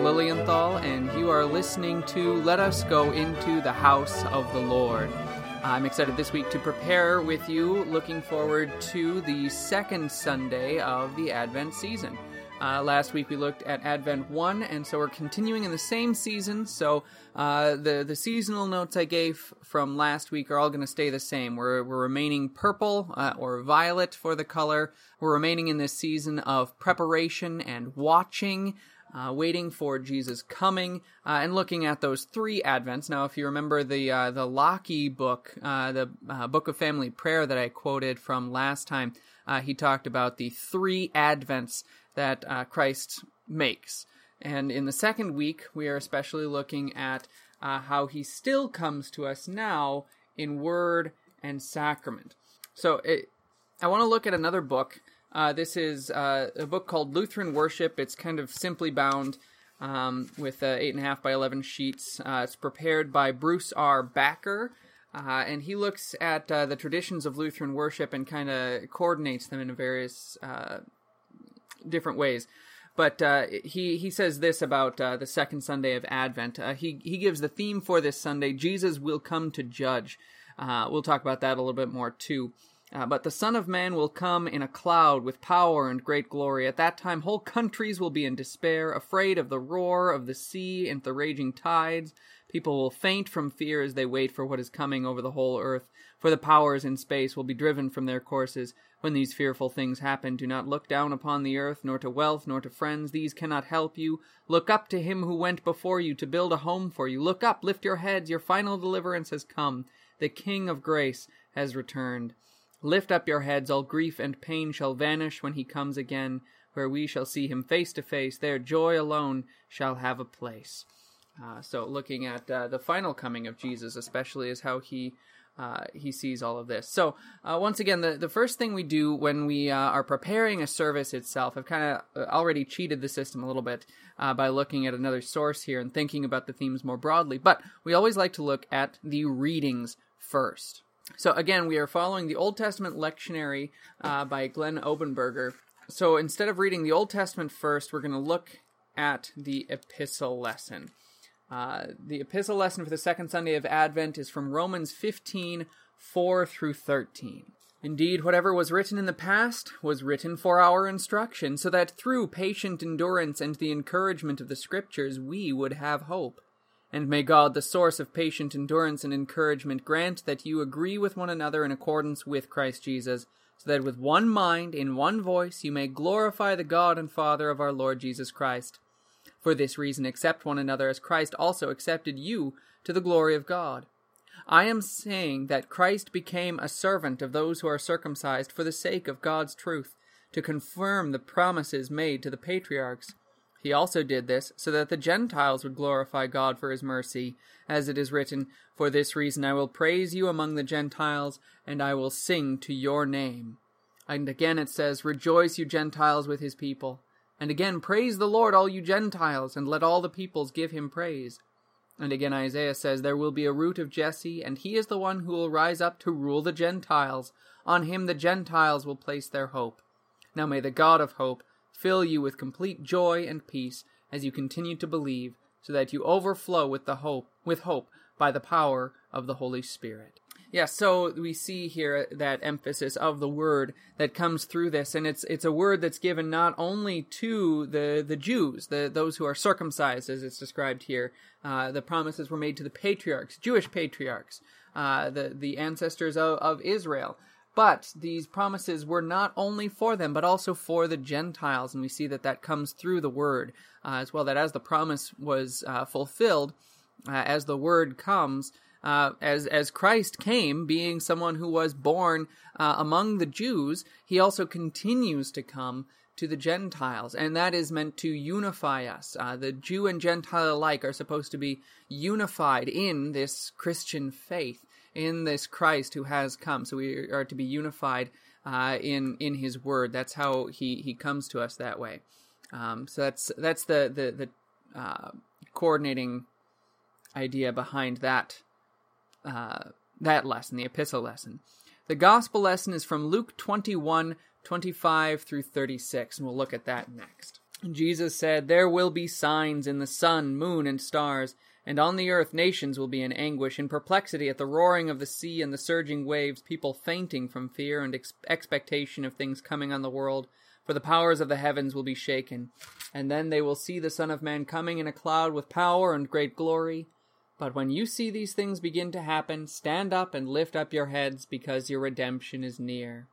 Lilienthal, and you are listening to Let Us Go Into the House of the Lord. I'm excited this week to prepare with you, looking forward to the second Sunday of the Advent season. Uh, last week we looked at Advent 1, and so we're continuing in the same season. So uh, the, the seasonal notes I gave from last week are all going to stay the same. We're, we're remaining purple uh, or violet for the color. We're remaining in this season of preparation and watching. Uh, waiting for Jesus coming, uh, and looking at those three Advents. Now, if you remember the uh, the Laache book, uh, the uh, Book of Family Prayer that I quoted from last time, uh, he talked about the three Advents that Christ makes. And in the second week, we are especially looking at how he still comes to us now in word and sacrament. So, it, I want to look at another book uh, this is uh, a book called Lutheran Worship. It's kind of simply bound um, with uh, eight and a half by eleven sheets. Uh, it's prepared by Bruce R. Backer, uh, and he looks at uh, the traditions of Lutheran worship and kind of coordinates them in various different ways. But he he says this about the second Sunday of Advent. he he gives the theme for this Sunday: Jesus will come to judge. we'll talk about that a little bit more too. Uh, but the Son of Man will come in a cloud with power and great glory. At that time, whole countries will be in despair, afraid of the roar of the sea and the raging tides. People will faint from fear as they wait for what is coming over the whole earth. For the powers in space will be driven from their courses. When these fearful things happen, do not look down upon the earth, nor to wealth, nor to friends. These cannot help you. Look up to him who went before you to build a home for you. Look up, lift your heads. Your final deliverance has come. The King of grace has returned. Lift up your heads, all grief and pain shall vanish when he comes again, where we shall see him face to face. There joy alone shall have a place. Uh, so, looking at uh, the final coming of Jesus, especially, is how he uh, he sees all of this. So, uh, once again, the, the first thing we do when we uh, are preparing a service itself, I've kind of uh, already cheated the system a little bit by looking at another source here and thinking about the themes more broadly, but we always like to look at the readings first. So again, we are following the Old Testament lectionary uh, by Glenn Obenberger. So instead of reading the Old Testament first, we're going to look at the epistle lesson. Uh, the epistle lesson for the second Sunday of Advent is from Romans 15 4 through 13. Indeed, whatever was written in the past was written for our instruction, so that through patient endurance and the encouragement of the Scriptures we would have hope. And may God, the source of patient endurance and encouragement, grant that you agree with one another in accordance with Christ Jesus, so that with one mind, in one voice, you may glorify the God and Father of our Lord Jesus Christ. For this reason, accept one another as Christ also accepted you to the glory of God. I am saying that Christ became a servant of those who are circumcised for the sake of God's truth, to confirm the promises made to the patriarchs he also did this so that the Gentiles would glorify God for his mercy, as it is written, For this reason I will praise you among the Gentiles, and I will sing to your name. And again it says, Rejoice, you Gentiles, with his people. And again, Praise the Lord, all you Gentiles, and let all the peoples give him praise. And again, Isaiah says, There will be a root of Jesse, and he is the one who will rise up to rule the Gentiles. On him the Gentiles will place their hope. Now may the God of hope fill you with complete joy and peace as you continue to believe, so that you overflow with the hope with hope by the power of the Holy Spirit. Yeah, so we see here that emphasis of the word that comes through this, and it's it's a word that's given not only to the the Jews, the those who are circumcised, as it's described here. Uh, the promises were made to the patriarchs, Jewish patriarchs, uh, the the ancestors of, of Israel. But these promises were not only for them, but also for the Gentiles. And we see that that comes through the word uh, as well, that as the promise was uh, fulfilled, uh, as the word comes, uh, as as Christ came, being someone who was born uh, among the Jews, he also continues to come to the Gentiles, and that is meant to unify us. Uh, the Jew and Gentile alike are supposed to be unified in this Christian faith in this Christ who has come. So we are to be unified uh, in in His Word. That's how He He comes to us that way. Um, so that's that's the the the uh, coordinating idea behind that uh, that lesson, the epistle lesson. The gospel lesson is from Luke 21, 25 through 36, and we'll look at that next. Jesus said, There will be signs in the sun, moon, and stars, and on the earth nations will be in anguish, in perplexity at the roaring of the sea and the surging waves, people fainting from fear and ex- expectation of things coming on the world, for the powers of the heavens will be shaken. And then they will see the Son of Man coming in a cloud with power and great glory. But when you see these things begin to happen, stand up and lift up your heads, because your redemption is near.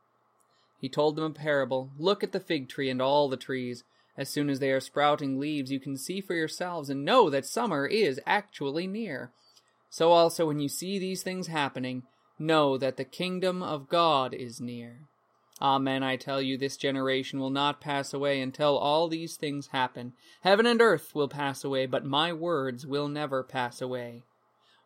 He told them a parable Look at the fig tree and all the trees. As soon as they are sprouting leaves, you can see for yourselves and know that summer is actually near. So also, when you see these things happening, know that the kingdom of God is near. Amen, I tell you, this generation will not pass away until all these things happen. Heaven and earth will pass away, but my words will never pass away.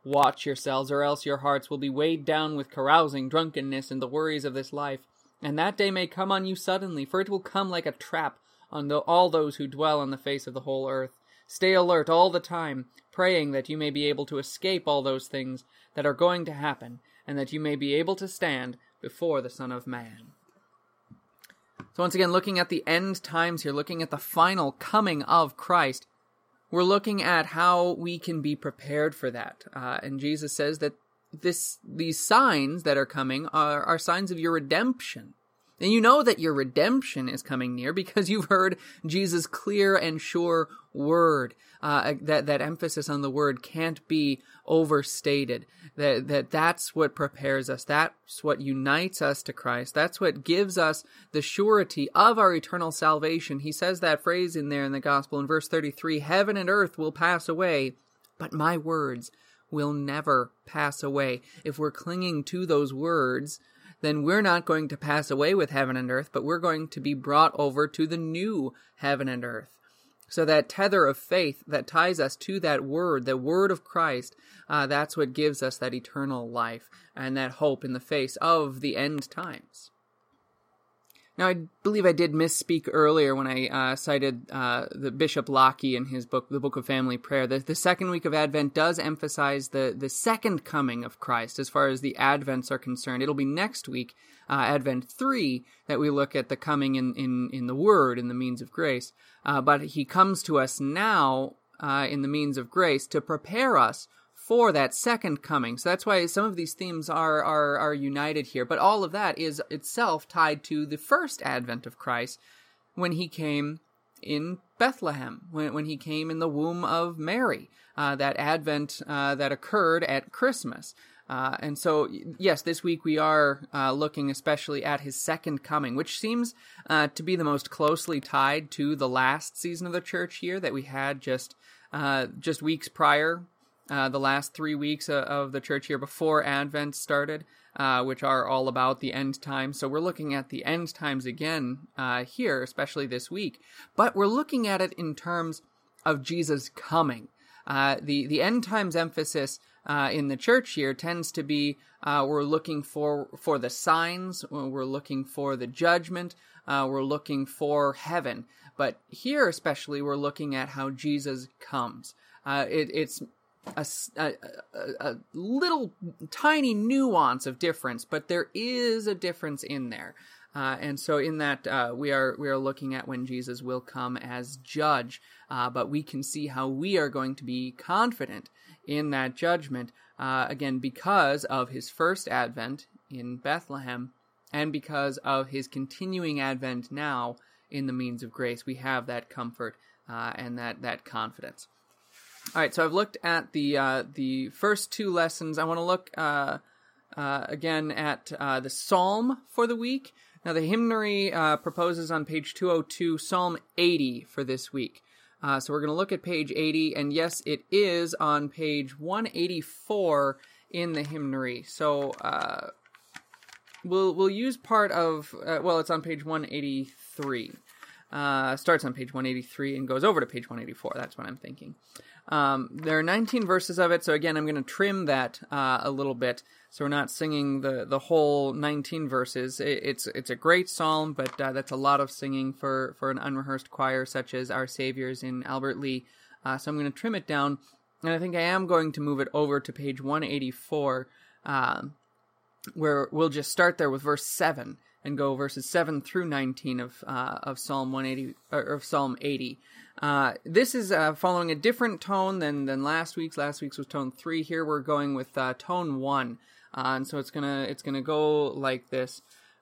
Watch yourselves, or else your hearts will be weighed down with carousing, drunkenness, and the worries of this life. And that day may come on you suddenly, for it will come like a trap on the, all those who dwell on the face of the whole earth. Stay alert all the time, praying that you may be able to escape all those things that are going to happen, and that you may be able to stand before the Son of Man. So, once again, looking at the end times here, looking at the final coming of Christ, we're looking at how we can be prepared for that. Uh, and Jesus says that this these signs that are coming are, are signs of your redemption. And you know that your redemption is coming near because you've heard Jesus' clear and sure word. Uh, that that emphasis on the word can't be overstated. That that that's what prepares us. That's what unites us to Christ. That's what gives us the surety of our eternal salvation. He says that phrase in there in the gospel in verse 33, heaven and earth will pass away, but my words will never pass away. If we're clinging to those words, then we're not going to pass away with heaven and earth, but we're going to be brought over to the new heaven and earth. So that tether of faith that ties us to that word, the word of Christ, uh, that's what gives us that eternal life and that hope in the face of the end times. Now, I believe I did misspeak earlier when I uh, cited uh, the Bishop Laache in his book, The Book of Family Prayer. The, the second week of Advent does emphasize the, the second coming of Christ as far as the Advents are concerned. It'll be next week, uh, Advent 3, that we look at the coming in, in, in the Word, in the means of grace. Uh, but he comes to us now uh, in the means of grace to prepare us for that second coming. So that's why some of these themes are, are, are united here. But all of that is itself tied to the first advent of Christ when he came in Bethlehem, when, when he came in the womb of Mary, uh, that advent uh, that occurred at Christmas. Uh, and so, yes, this week we are uh, looking especially at his second coming, which seems uh, to be the most closely tied to the last season of the church year that we had just uh, just weeks prior uh, the last three weeks uh, of the church year before Advent started, uh, which are all about the end times. So we're looking at the end times again uh, here, especially this week. But we're looking at it in terms of Jesus coming. Uh, the the end times emphasis uh, in the church year tends to be we're looking for for the signs, we're looking for the judgment, we're looking for heaven. But here, especially, we're looking at how Jesus comes. It, it's a, a, a, little tiny nuance of difference, but there is a difference in there. Uh, and so, in that, uh, we are we are looking at when Jesus will come as judge, uh, but we can see how we are going to be confident in that judgment uh, again because of his first advent in Bethlehem, and because of his continuing advent now in the means of grace. We have that comfort uh, and that that confidence. All right, so I've looked at the uh, the first two lessons. I want to look uh, uh, again at uh, the psalm for the week. Now, the hymnary uh, proposes on page 202 Psalm 80 for this week. Uh, so we're going to look at page 80, and yes, it is on page 184 in the hymnary. So we'll we'll use part of well, it's on page 183. starts on page 183 and goes over to page 184. That's what I'm thinking. Um, there are 19 verses of it, so again, I'm going to trim that uh, a little bit, so we're not singing the, the whole 19 verses. It, it's it's a great psalm, but uh, that's a lot of singing for, for an unrehearsed choir such as Our Savior's in Albert Lea. Uh, so I'm going to trim it down, and I think I am going to move it over to page 184, um, where we'll just start there with verse 7 and go verses 7 through 19 of uh, of Psalm 180 or of Psalm 80. Uh, this is uh, following a different tone than than last week's. Last week's was tone three. Here we're going with uh, tone one, uh, and so it's gonna it's gonna go like this: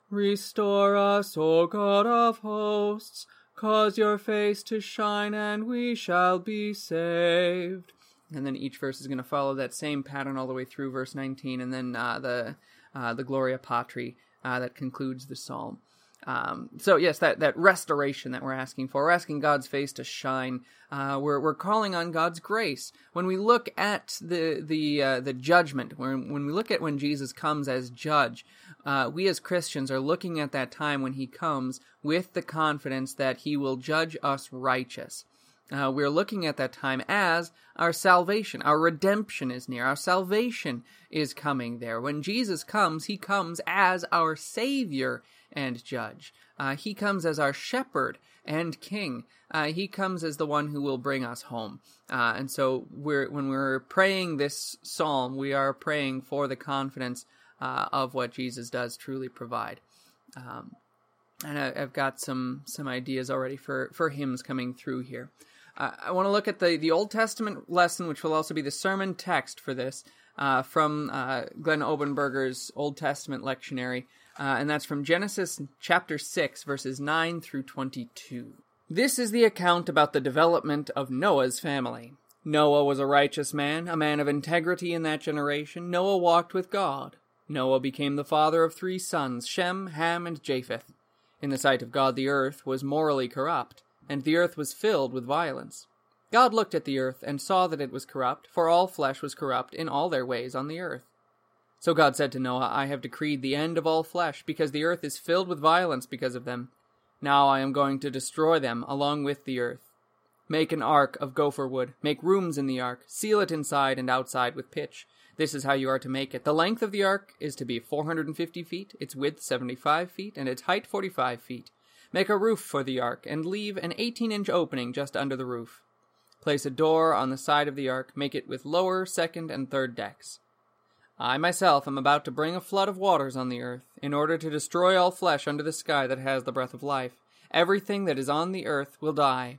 Restore us, O God of hosts, cause your face to shine, and we shall be saved. And then each verse is to follow that same pattern all the way through verse 19, and then uh, the the Gloria Patri that concludes the psalm. Um, so yes, that, that restoration that we're asking for, we're asking God's face to shine. Uh, we're we're calling on God's grace. When we look at the the uh, the judgment, when when we look at when Jesus comes as judge, uh, we as Christians are looking at that time when He comes with the confidence that He will judge us righteous. Uh, we're looking at that time as our salvation, our redemption is near, our salvation is coming there. When Jesus comes, He comes as our Savior and judge. Uh, he comes as our shepherd and king. Uh, he comes as the one who will bring us home. Uh, and so we're, when we're praying this psalm, we are praying for the confidence uh, of what Jesus does truly provide. Um, and I, have got some some ideas already for, for hymns coming through here. Uh, I want to look at the, the Old Testament lesson, which will also be the sermon text for this, uh, from Glenn Obenberger's Old Testament lectionary uh, and that's from Genesis chapter 6, verses 9 through 22. This is the account about the development of Noah's family. Noah was a righteous man, a man of integrity in that generation. Noah walked with God. Noah became the father of three sons, Shem, Ham, and Japheth. In the sight of God, the earth was morally corrupt, and the earth was filled with violence. God looked at the earth and saw that it was corrupt, for all flesh was corrupt in all their ways on the earth. So God said to Noah, I have decreed the end of all flesh, because the earth is filled with violence because of them. Now I am going to destroy them along with the earth. Make an ark of gopher wood, make rooms in the ark, seal it inside and outside with pitch. This is how you are to make it. The length of the ark is to be 450 feet, its width 75 feet, and its height 45 feet. Make a roof for the ark, and leave an 18 inch opening just under the roof. Place a door on the side of the ark, make it with lower, second, and third decks. I myself am about to bring a flood of waters on the earth, in order to destroy all flesh under the sky that has the breath of life. Everything that is on the earth will die.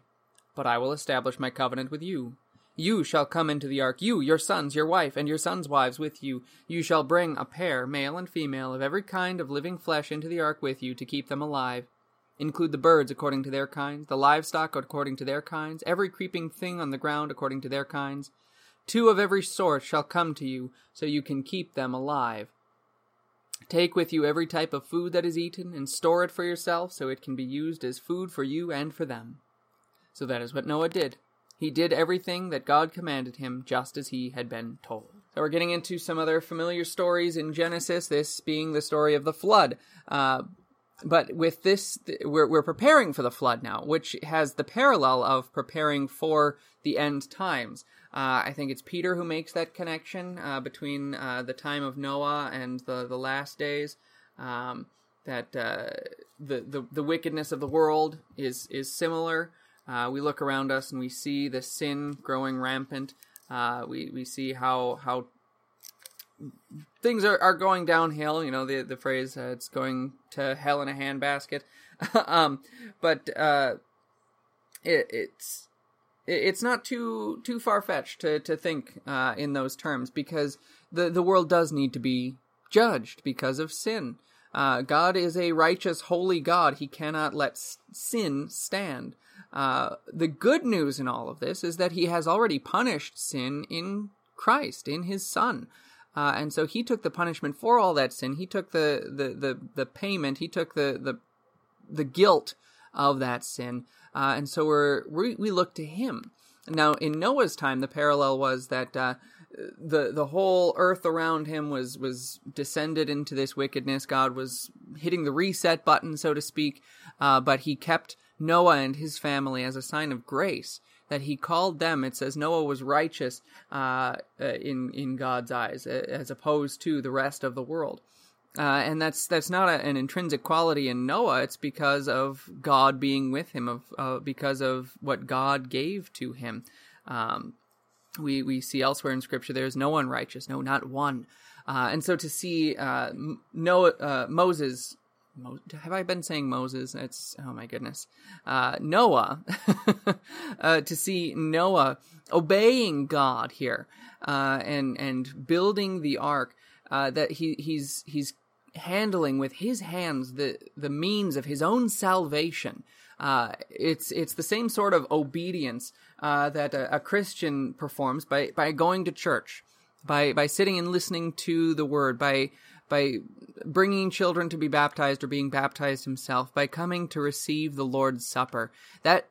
But I will establish my covenant with you. You shall come into the ark, you, your sons, your wife, and your sons' wives with you. You shall bring a pair, male and female, of every kind of living flesh into the ark with you to keep them alive. Include the birds according to their kinds, the livestock according to their kinds, every creeping thing on the ground according to their kinds. Two of every sort shall come to you, so you can keep them alive. Take with you every type of food that is eaten, and store it for yourself, so it can be used as food for you and for them. So that is what Noah did. He did everything that God commanded him, just as he had been told. So we're getting into some other familiar stories in Genesis, this being the story of the flood. Uh, but with this, we're, we're preparing for the flood now, which has the parallel of preparing for the end times. Uh, I think it's Peter who makes that connection uh, between uh, the time of Noah and the, the last days. Um, that uh, the, the the wickedness of the world is is similar. Uh, we look around us and we see the sin growing rampant. Uh, we we see how how things are, are going downhill. You know the the phrase "it's going to hell in a handbasket," um, but it, it's it's not too too far fetched to to think uh, in those terms because the the world does need to be judged because of sin. Uh, God is a righteous, holy God. He cannot let sin stand. Uh, the good news in all of this is that He has already punished sin in Christ, in His Son. Uh, and so he took the punishment for all that sin. He took the, the, the, the payment. He took the, the, the guilt of that sin. Uh, and so we're, we, we look to him. Now, in Noah's time, the parallel was that uh, the the whole earth around him was was descended into this wickedness. God was hitting the reset button, so to speak, uh, but He kept Noah and his family as a sign of grace. That He called them. It says Noah was righteous uh, uh in in God's eyes, as opposed to the rest of the world. Uh, and that's that's not a, an intrinsic quality in Noah. It's because of God being with him, of uh, because of what God gave to him. Um, we we see elsewhere in Scripture there is no one righteous, no, not one. Uh, and so to see uh, Noah, uh, Moses Mo- have I been saying Moses? It's oh my goodness, uh, Noah, to see Noah obeying God here, and and building the ark. Uh, that he he's he's handling with his hands the the means of his own salvation. Uh, it's it's the same sort of obedience uh, that a, a, Christian performs by by going to church, by by sitting and listening to the word, by by bringing children to be baptized or being baptized himself, by coming to receive the Lord's Supper. That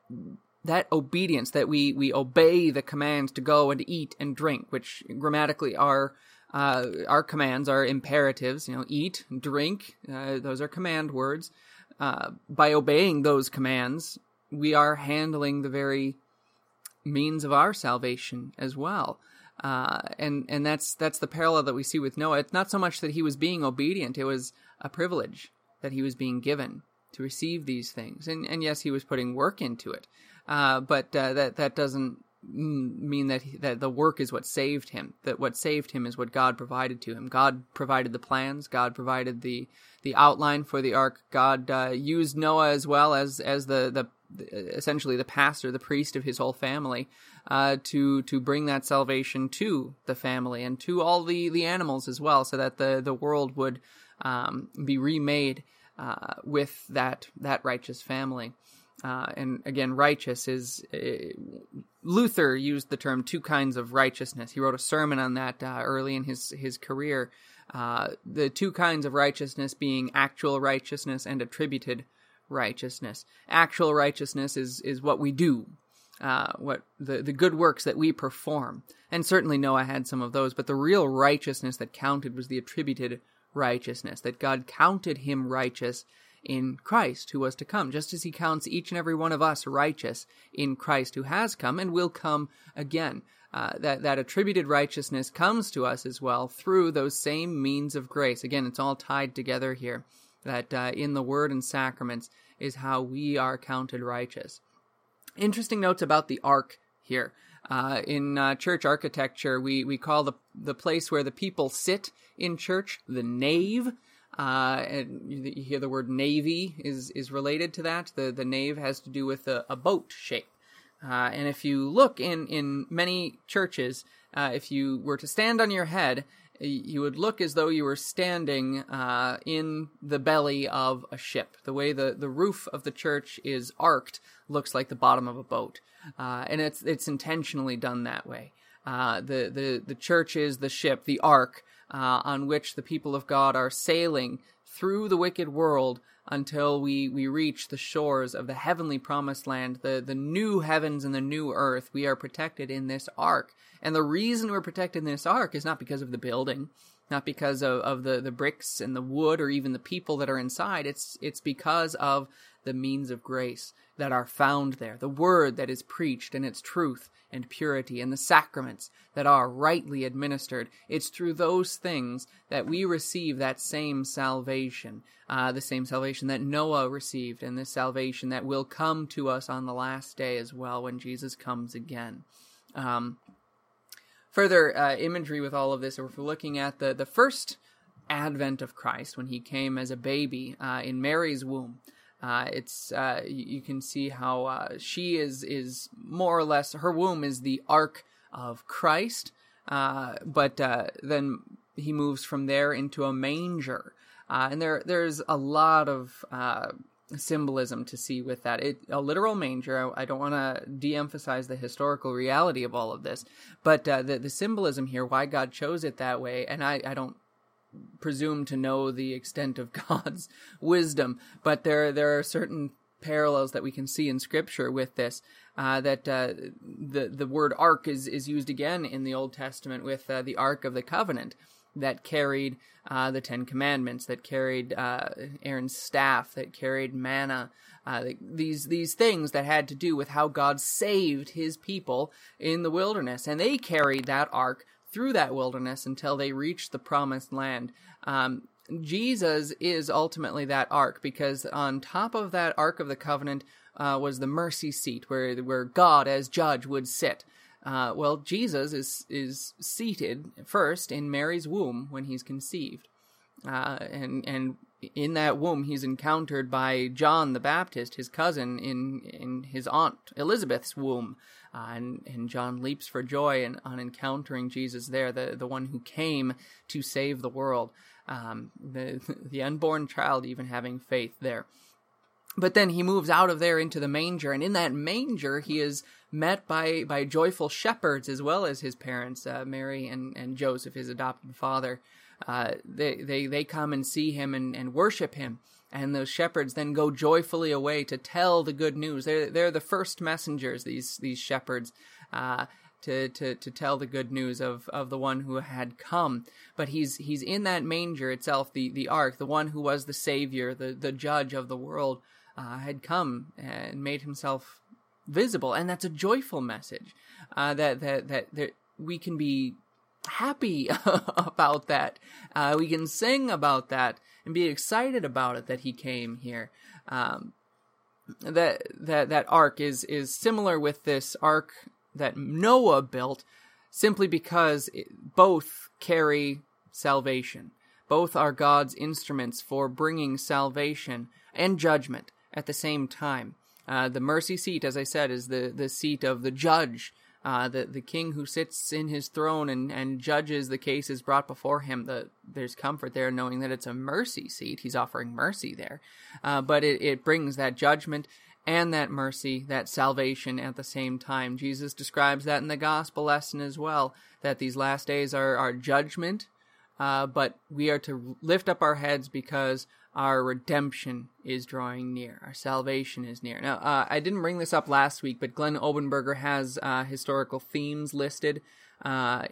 that obedience that we we obey the commands to go and eat and drink, which grammatically are uh, our commands are imperatives. You know, eat, drink. Uh, those are command words. Uh, by obeying those commands, we are handling the very means of our salvation as well. Uh, and and that's that's the parallel that we see with Noah. It's not so much that he was being obedient; it was a privilege that he was being given to receive these things. And and yes, he was putting work into it, uh, but uh, that that doesn't mean that he, that the work is what saved him. That what saved him is what God provided to him. God provided the plans. God provided the the outline for the ark. God uh, used Noah as well as as the the essentially the pastor, the priest of his whole family, uh, to to bring that salvation to the family and to all the the animals as well, so that the the world would um, be remade uh, with that that righteous family. Uh, and again, righteous is uh, Luther used the term two kinds of righteousness. He wrote a sermon on that uh, early in his his career. Uh, the two kinds of righteousness being actual righteousness and attributed righteousness. Actual righteousness is is what we do, uh, what the the good works that we perform. And certainly Noah had some of those, but the real righteousness that counted was the attributed righteousness that God counted him righteous in Christ who was to come, just as he counts each and every one of us righteous in Christ who has come and will come again. Uh, that that attributed righteousness comes to us as well through those same means of grace. Again, it's all tied together here. That uh, in the Word and sacraments is how we are counted righteous. Interesting notes about the ark here. Uh, in uh, church architecture, we, we call the the place where the people sit in church the nave. Uh, and you, hear the word navy is is related to that. The the nave has to do with a, a boat shape. Uh, and if you look in in many churches, uh, if you were to stand on your head, you would look as though you were standing uh, in the belly of a ship. The way the, the roof of the church is arced looks like the bottom of a boat, uh, and it's it's intentionally done that way. Uh, the the the church is the ship, the ark uh, on which the people of God are sailing through the wicked world until we, we reach the shores of the heavenly promised land, the, the new heavens and the new earth. We are protected in this ark. And the reason we're protected in this ark is not because of the building, not because of, of the, the bricks and the wood or even the people that are inside. It's, it's because of the means of grace that are found there, the word that is preached and its truth and purity, and the sacraments that are rightly administered. It's through those things that we receive that same salvation, uh, the same salvation that Noah received, and the salvation that will come to us on the last day as well when Jesus comes again. Um, further uh, imagery with all of this, if we're looking at the, the first advent of Christ when he came as a baby uh, in Mary's womb. Uh, it's uh, you can see how uh, she is is more or less her womb is the ark of Christ, uh, but then he moves from there into a manger, and there there's a lot of symbolism to see with that. It a literal manger. I, I don't want to de-emphasize the historical reality of all of this, but the the symbolism here, why God chose it that way, and I I don't presume to know the extent of God's wisdom, but there there are certain parallels that we can see in Scripture with this. Uh, that uh, the the word ark is is used again in the Old Testament with uh, the Ark of the Covenant that carried uh, the Ten Commandments, that carried uh, Aaron's staff, that carried manna. Uh, these these things that had to do with how God saved His people in the wilderness, and they carried that ark through that wilderness until they reached the promised land. Um, Jesus is ultimately that ark because on top of that ark of the covenant uh, was the mercy seat where where God as judge would sit. Uh, well, Jesus is is seated first in Mary's womb when he's conceived. uh, and and in that womb he's encountered by John the Baptist, his cousin, in in his aunt Elizabeth's womb, uh, and and John leaps for joy in, on encountering Jesus there, the the one who came to save the world, um, the the unborn child even having faith there. But then he moves out of there into the manger, and in that manger he is met by by joyful shepherds as well as his parents, uh, Mary and and Joseph, his adopted father. Uh, they, they, they come and see him and, and worship him. And those shepherds then go joyfully away to tell the good news. They're, they're the first messengers, these, these shepherds, uh, to, to, to tell the good news of, of the one who had come. But he's, he's in that manger itself, the, the ark, the one who was the savior, the, the judge of the world, uh, had come and made himself visible. And that's a joyful message, uh, that, that, that, that we can be happy about that. Uh, we can sing about that and be excited about it that he came here. Um, that that that ark is is similar with this ark that Noah built, simply because it, both carry salvation. Both are God's instruments for bringing salvation and judgment at the same time. Uh, the mercy seat, as I said, is the, the seat of the judge uh, the the king who sits in his throne and, and judges the cases brought before him. The, there's comfort there knowing that it's a mercy seat. He's offering mercy there, uh, but it, it brings that judgment and that mercy, that salvation at the same time. Jesus describes that in the gospel lesson as well. That these last days are are judgment, uh, but we are to lift up our heads because our redemption is drawing near. Our salvation is near. Now, uh, I didn't bring this up last week, but Glenn Obenberger has uh, historical themes listed uh,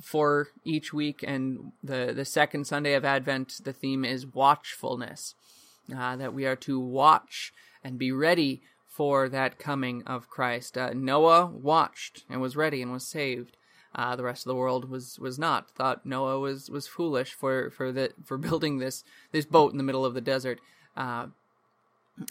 for each week, and the the second Sunday of Advent, the theme is watchfulness. Uh, that we are to watch and be ready for that coming of Christ. Uh, Noah watched and was ready and was saved. Uh, the rest of the world was was not. Thought Noah was was foolish for for the for building this this boat in the middle of the desert. Uh,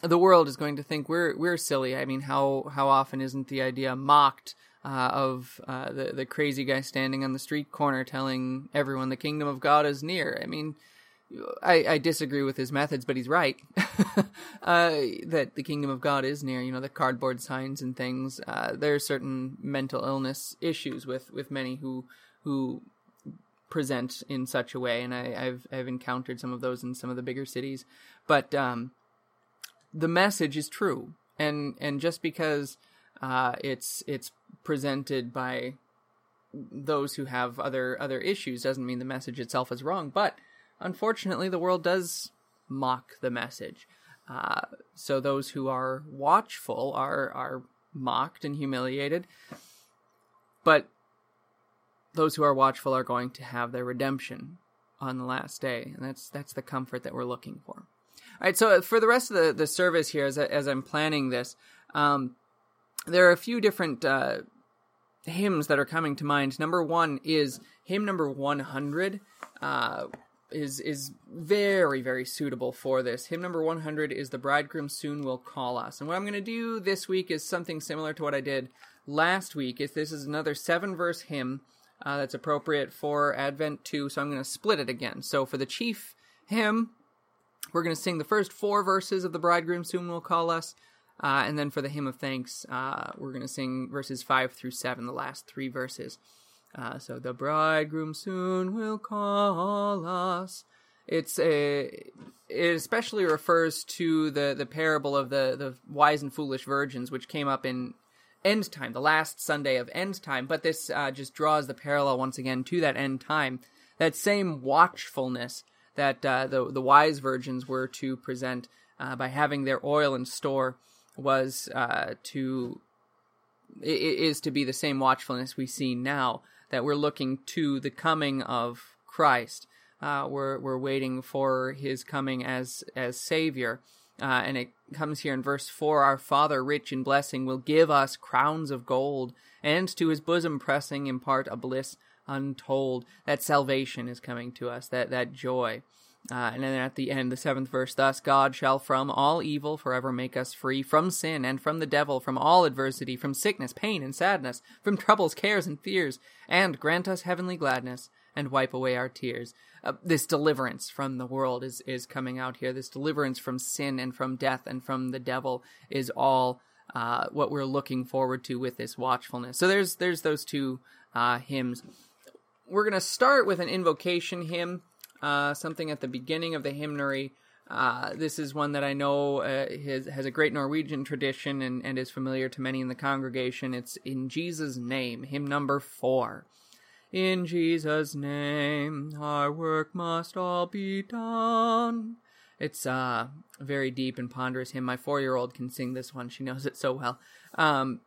the world is going to think we're we're silly. I mean, how how often isn't the idea mocked uh, of uh, the the crazy guy standing on the street corner telling everyone the kingdom of God is near? I mean, I, I disagree with his methods, but he's right. uh, that the kingdom of God is near. You know, the cardboard signs and things. Uh, there are certain mental illness issues with, with many who who present in such a way, and I, have I've encountered some of those in some of the bigger cities. But um, the message is true, and and just because uh, it's it's presented by those who have other other issues doesn't mean the message itself is wrong. But unfortunately, the world does mock the message. Uh, so those who are watchful are are mocked and humiliated, but those who are watchful are going to have their redemption on the last day, and that's that's the comfort that we're looking for. All right, so for the rest of the, the service here, as, as I'm planning this, um, there are a few different uh, hymns that are coming to mind. Number one is hymn number 100, uh, is is very very suitable for this. Hymn number 100 is "The Bridegroom Soon Will Call Us," and what I'm going to do this week is something similar to what I did last week. If this is another seven verse hymn uh, that's appropriate for Advent 2, so I'm going to split it again. So for the chief hymn, we're going to sing the first four verses of "The Bridegroom Soon Will Call Us." Uh, and then for the hymn of thanks, uh, we're going to sing verses 5 through 7, the last three verses. Uh, so the bridegroom soon will call us. It's a it especially refers to the the parable of the the wise and foolish virgins, which came up in end time, the last Sunday of end time. But this uh, just draws the parallel once again to that end time, that same watchfulness that uh, the the wise virgins were to present uh, by having their oil in store was uh, to is to be the same watchfulness we see now that we're looking to the coming of Christ. Uh, we're we're waiting for His coming as as Savior, uh, and it comes here in verse four. Our Father, rich in blessing, will give us crowns of gold, and to His bosom pressing impart a bliss untold. That salvation is coming to us. That that joy. Uh, and then at the end, the seventh verse, thus God shall from all evil forever make us free, from sin and from the devil, from all adversity, from sickness, pain, and sadness, from troubles, cares, and fears, and grant us heavenly gladness, and wipe away our tears. Uh, this deliverance from the world is, is coming out here. This deliverance from sin and from death and from the devil is all uh, what we're looking forward to with this watchfulness. So there's there's those two uh, hymns. We're going to start with an invocation hymn, uh, something at the beginning of the hymnary. Uh, this is one that I know uh, has, has a great Norwegian tradition and, and is familiar to many in the congregation. It's In Jesus' Name, hymn number four. In Jesus' name, our work must all be done. It's uh, a very deep and ponderous hymn. My four-year-old can sing this one; she knows it so well. Um,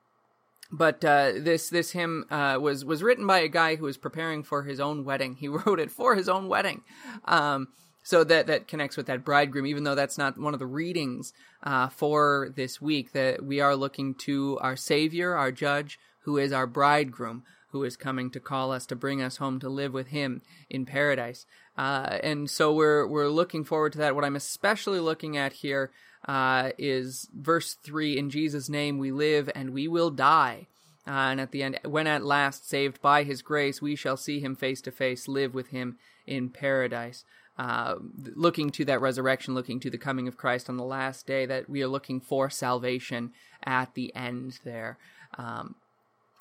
but uh, this this hymn uh, was was written by a guy who was preparing for his own wedding. He wrote it for his own wedding, um, so that that connects with that bridegroom. Even though that's not one of the readings uh, for this week, that we are looking to our Savior, our Judge, who is our bridegroom, who is coming to call us to bring us home to live with Him in paradise. Uh, and so we're we're looking forward to that. What I'm especially looking at here uh, is verse 3 In Jesus' name we live and we will die. Uh, and at the end, when at last saved by his grace, we shall see him face to face, live with him in paradise. Uh, looking to that resurrection, looking to the coming of Christ on the last day, that we are looking for salvation at the end there. Um,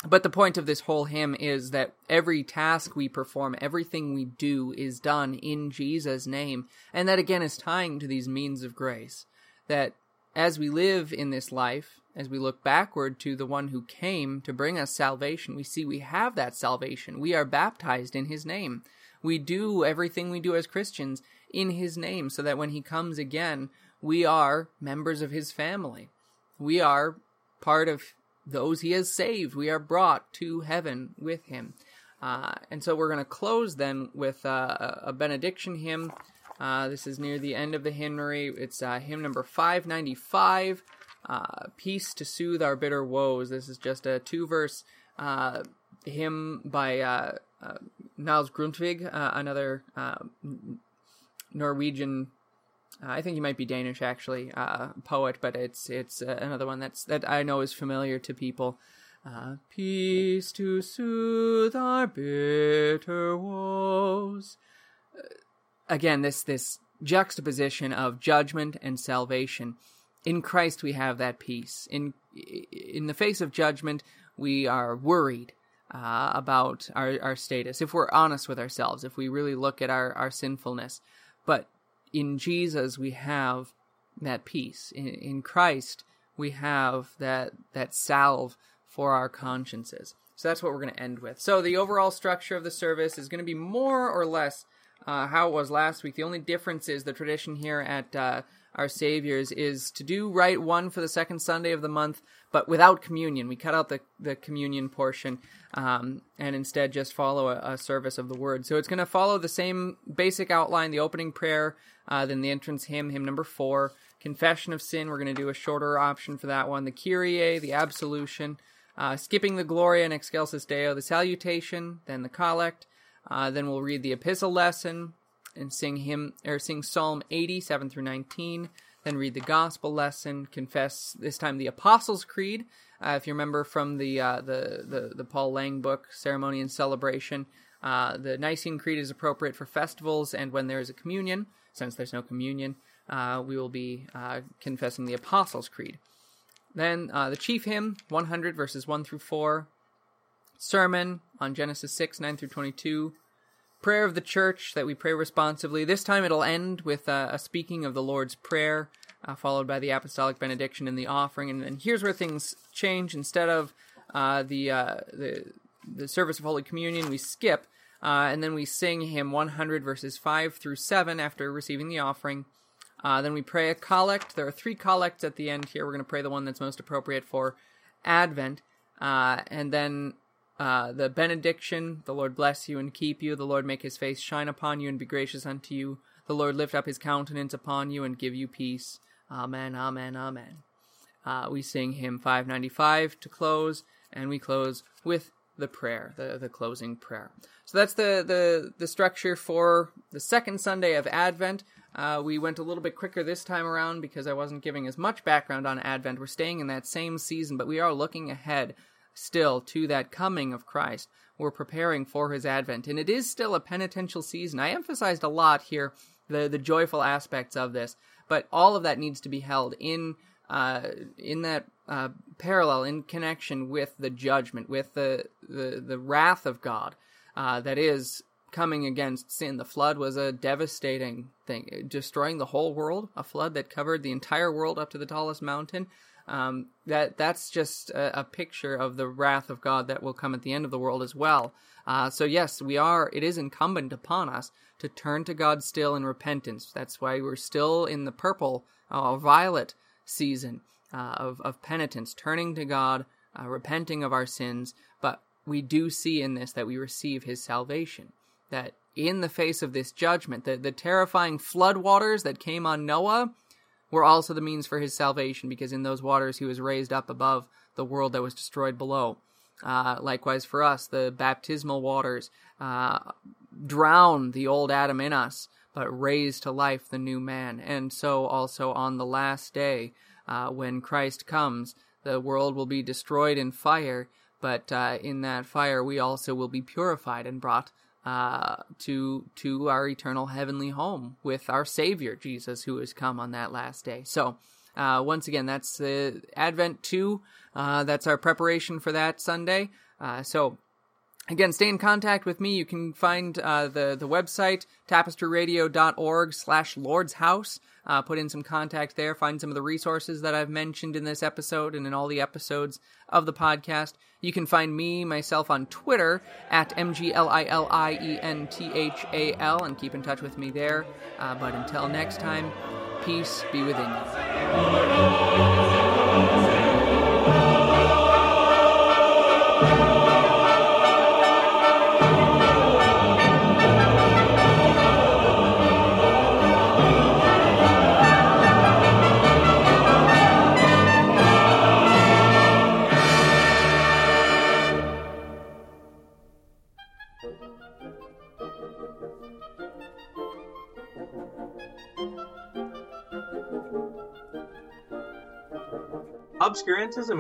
but the point of this whole hymn is that every task we perform, everything we do is done in Jesus' name. And that again is tying to these means of grace that as we live in this life, as we look backward to the one who came to bring us salvation, we see we have that salvation. We are baptized in his name. We do everything we do as Christians in his name so that when he comes again, we are members of his family. We are part of those he has saved. We are brought to heaven with him. Uh, and so we're going to close then with uh, a benediction hymn uh, this is near the end of the hymnary. It's uh, hymn number 595, uh, Peace to Soothe Our Bitter Woes. This is just a two verse uh, hymn by Niels Grundtvig, another Norwegian. Uh, I think he might be Danish, actually, uh, poet, but it's it's uh, another one that's that I know is familiar to people. peace to soothe our bitter woes again this this juxtaposition of judgment and salvation. In Christ we have that peace. In in the face of judgment, we are worried uh, about our, our status. If we're honest with ourselves, if we really look at our, our sinfulness, but in Jesus we have that peace. In, in Christ we have that that salve for our consciences. So that's what we're going to end with. So the overall structure of the service is going to be more or less uh, how it was last week. The only difference is the tradition here at uh, Our Savior's is to do Rite One for the second Sunday of the month, but without communion. We cut out the, the communion portion um, and instead just follow a, a, service of the Word. So it's going to follow the same basic outline the opening prayer, uh, then the entrance hymn, hymn number four, confession of sin. We're going to do a shorter option for that one, the Kyrie, the absolution. Uh, skipping the Gloria in Excelsis Deo, the salutation, then the collect, uh, then we'll read the epistle lesson and sing hymn or sing Psalm 80, 7 through 19. Then read the gospel lesson, confess this time the Apostles' Creed. Uh, if you remember from the, uh, the, the the Paul Lang book, Ceremony and Celebration, uh, the Nicene Creed is appropriate for festivals and when there is a communion. Since there's no communion, uh, we will be uh, confessing the Apostles' Creed. Then the chief hymn, 100 verses 1 through 4, sermon on Genesis 6, 9 through 22, prayer of the church that we pray responsively. This time it'll end with uh, a speaking of the Lord's Prayer, uh, followed by the apostolic benediction and the offering. And, and here's where things change. Instead of uh, the, uh, the, the service of Holy Communion, we skip, uh, and then we sing hymn 100 verses 5 through 7 after receiving the offering. Uh, then we pray a collect. There are three collects at the end here. We're going to pray the one that's most appropriate for Advent. and then uh, the benediction, the Lord bless you and keep you. The Lord make his face shine upon you and be gracious unto you. The Lord lift up his countenance upon you and give you peace. Amen, amen, amen. Uh, we sing hymn 595 to close, and we close with the prayer, the, the closing prayer. So that's the, the, the structure for the second Sunday of Advent. Uh, we went a little bit quicker this time around because I wasn't giving as much background on Advent. We're staying in that same season, but we are looking ahead still to that coming of Christ. we're preparing for his advent. And it is still a penitential season. I emphasized a lot here the, the joyful aspects of this, but all of that needs to be held in uh, in that uh, parallel, in connection with the judgment, with the the, the wrath of God uh, that is coming against sin. The flood was a devastating thing, destroying the whole world. A flood that covered the entire world up to the tallest mountain. Um, that that's just a, a, picture of the wrath of God that will come at the end of the world as well. Uh, so yes, we are. It is incumbent upon us to turn to God still in repentance. That's why we're still in the purple, uh, violet season uh, of of penitence, turning to God, uh, repenting of our sins. But we do see in this that we receive His salvation. That in the face of this judgment, the the terrifying flood waters that came on Noah were also the means for his salvation, because in those waters he was raised up above the world that was destroyed below. Uh, likewise, for us, the baptismal waters uh, drown the old Adam in us, but raise to life the new man. And so, also on the last day, uh, when Christ comes, the world will be destroyed in fire, but uh, in that fire we also will be purified and brought uh, to to our eternal heavenly home with our Savior Jesus, who has come on that last day. So, uh, once again, that's the Advent two. Uh, that's our preparation for that Sunday. Uh, so, again, stay in contact with me. You can find uh, the the website tapestryradio.org/slash Lord's House uh, put in some contact there, find some of the resources that I've mentioned in this episode and in all the episodes of the podcast. You can find me, myself, on Twitter at MGLILIENTHAL and keep in touch with me there. Uh, but until next time, peace be within you.